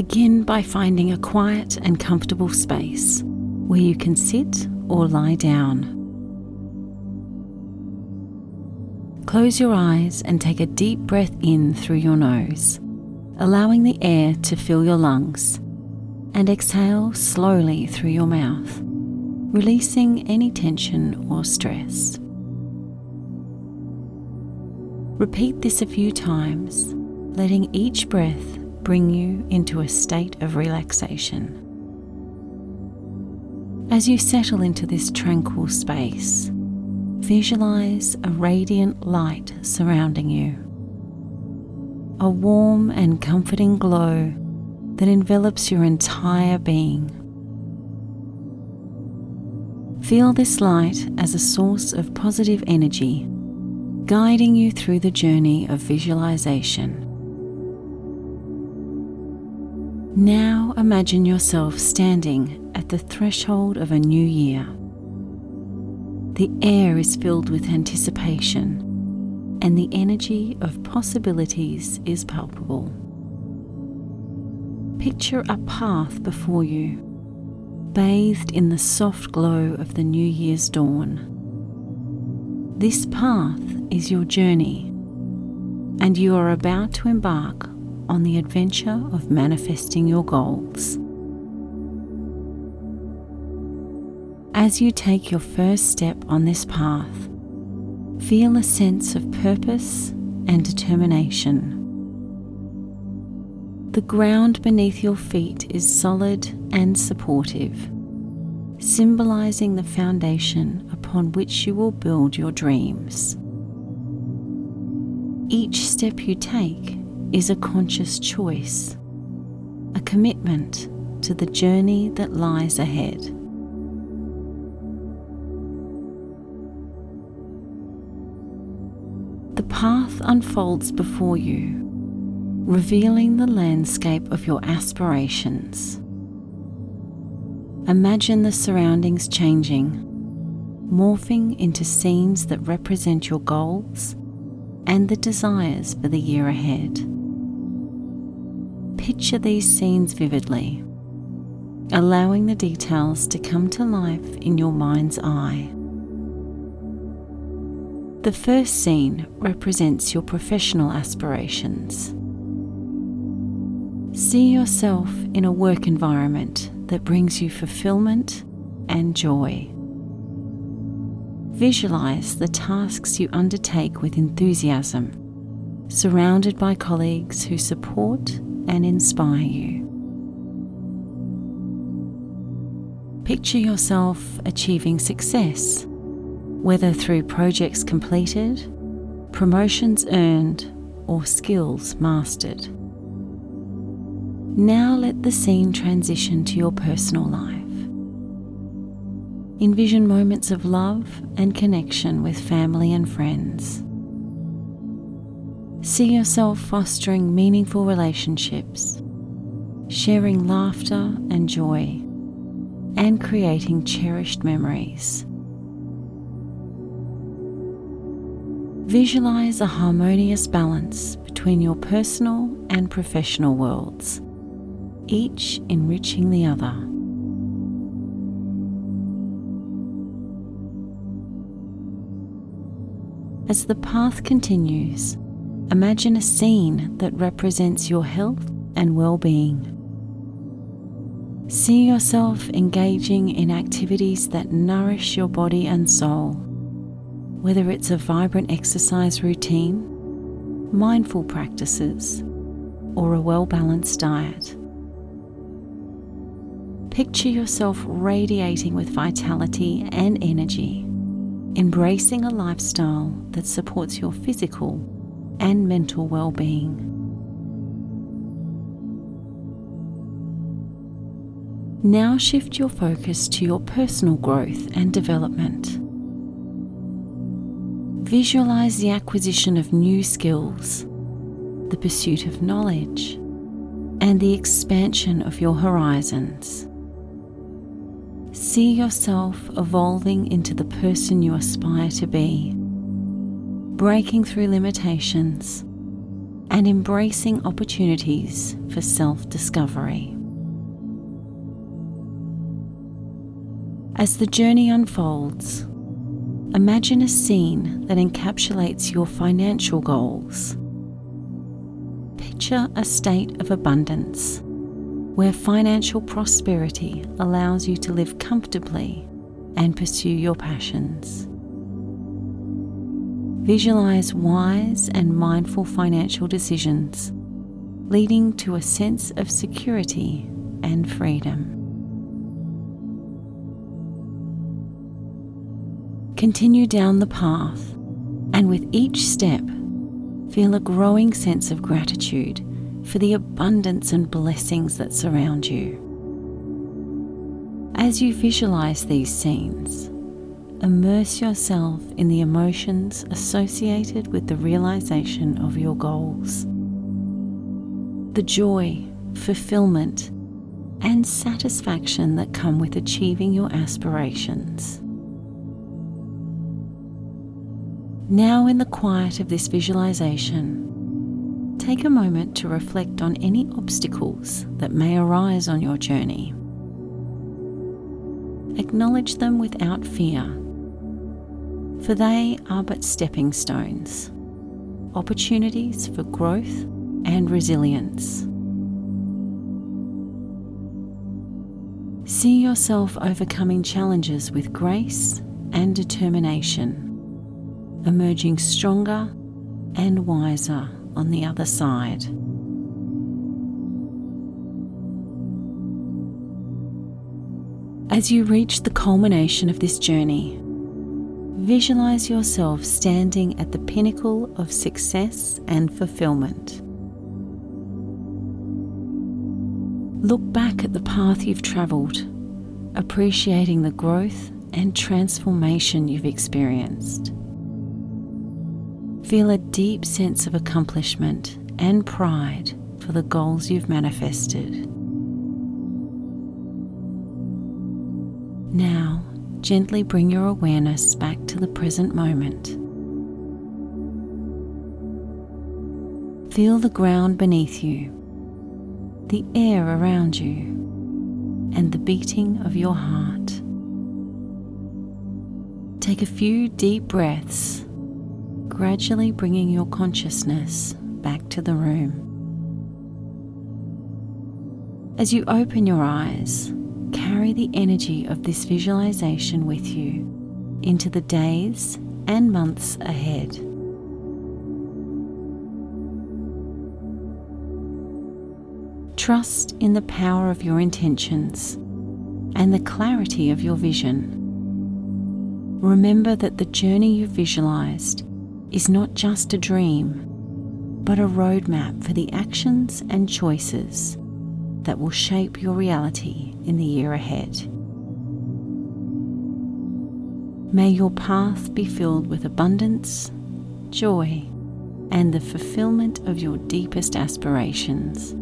Begin by finding a quiet and comfortable space where you can sit or lie down. Close your eyes and take a deep breath in through your nose, allowing the air to fill your lungs, and exhale slowly through your mouth, releasing any tension or stress. Repeat this a few times, letting each breath bring you into a state of relaxation. As you settle into this tranquil space, visualize a radiant light surrounding you. A warm and comforting glow that envelops your entire being. Feel this light as a source of positive energy, guiding you through the journey of visualization. Now imagine yourself standing at the threshold of a new year. The air is filled with anticipation, and the energy of possibilities is palpable. Picture a path before you, bathed in the soft glow of the new year's dawn. This path is your journey, and you are about to embark on the adventure of manifesting your goals. As you take your first step on this path, feel a sense of purpose and determination. The ground beneath your feet is solid and supportive, symbolizing the foundation upon which you will build your dreams. Each step you take is a conscious choice, a commitment to the journey that lies ahead. The path unfolds before you, revealing the landscape of your aspirations. Imagine the surroundings changing, morphing into scenes that represent your goals and the desires for the year ahead. Picture these scenes vividly, allowing the details to come to life in your mind's eye. The first scene represents your professional aspirations. See yourself in a work environment that brings you fulfillment and joy. Visualize the tasks you undertake with enthusiasm, surrounded by colleagues who support and inspire you. Picture yourself achieving success, whether through projects completed, promotions earned, or skills mastered. Now let the scene transition to your personal life. Envision moments of love and connection with family and friends. See yourself fostering meaningful relationships, sharing laughter and joy, and creating cherished memories. Visualize a harmonious balance between your personal and professional worlds, each enriching the other. As the path continues, Imagine a scene that represents your health and well being. See yourself engaging in activities that nourish your body and soul, whether it's a vibrant exercise routine, mindful practices, or a well balanced diet. Picture yourself radiating with vitality and energy, embracing a lifestyle that supports your physical and mental well being. Now shift your focus to your personal growth and development. Visualize the acquisition of new skills, the pursuit of knowledge, and the expansion of your horizons. See yourself evolving into the person you aspire to be breaking through limitations and embracing opportunities for self discovery. As the journey unfolds, imagine a scene that encapsulates your financial goals. Picture a state of abundance where financial prosperity allows you to live comfortably and pursue your passions. Visualize wise and mindful financial decisions, leading to a sense of security and freedom. Continue down the path, and with each step, feel a growing sense of gratitude for the abundance and blessings that surround you. As you visualize these scenes, immerse yourself in the emotions associated with the realization of your goals. The joy, fulfillment, and satisfaction that come with achieving your aspirations. Now, in the quiet of this visualization, take a moment to reflect on any obstacles that may arise on your journey. Acknowledge them without fear, for they are but stepping stones, opportunities for growth and resilience. See yourself overcoming challenges with grace and determination, emerging stronger and wiser on the other side. As you reach the culmination of this journey, visualize yourself standing at the pinnacle of success and fulfillment. Look back at the path you've travelled, appreciating the growth and transformation you've experienced. Feel a deep sense of accomplishment and pride for the goals you've manifested. Now, gently bring your awareness back to the present moment. Feel the ground beneath you, the air around you, and the beating of your heart. Take a few deep breaths gradually bringing your consciousness back to the room. As you open your eyes, carry the energy of this visualization with you into the days and months ahead. Trust in the power of your intentions and the clarity of your vision. Remember that the journey you visualized is not just a dream, but a roadmap for the actions and choices that will shape your reality in the year ahead. May your path be filled with abundance, joy, and the fulfillment of your deepest aspirations.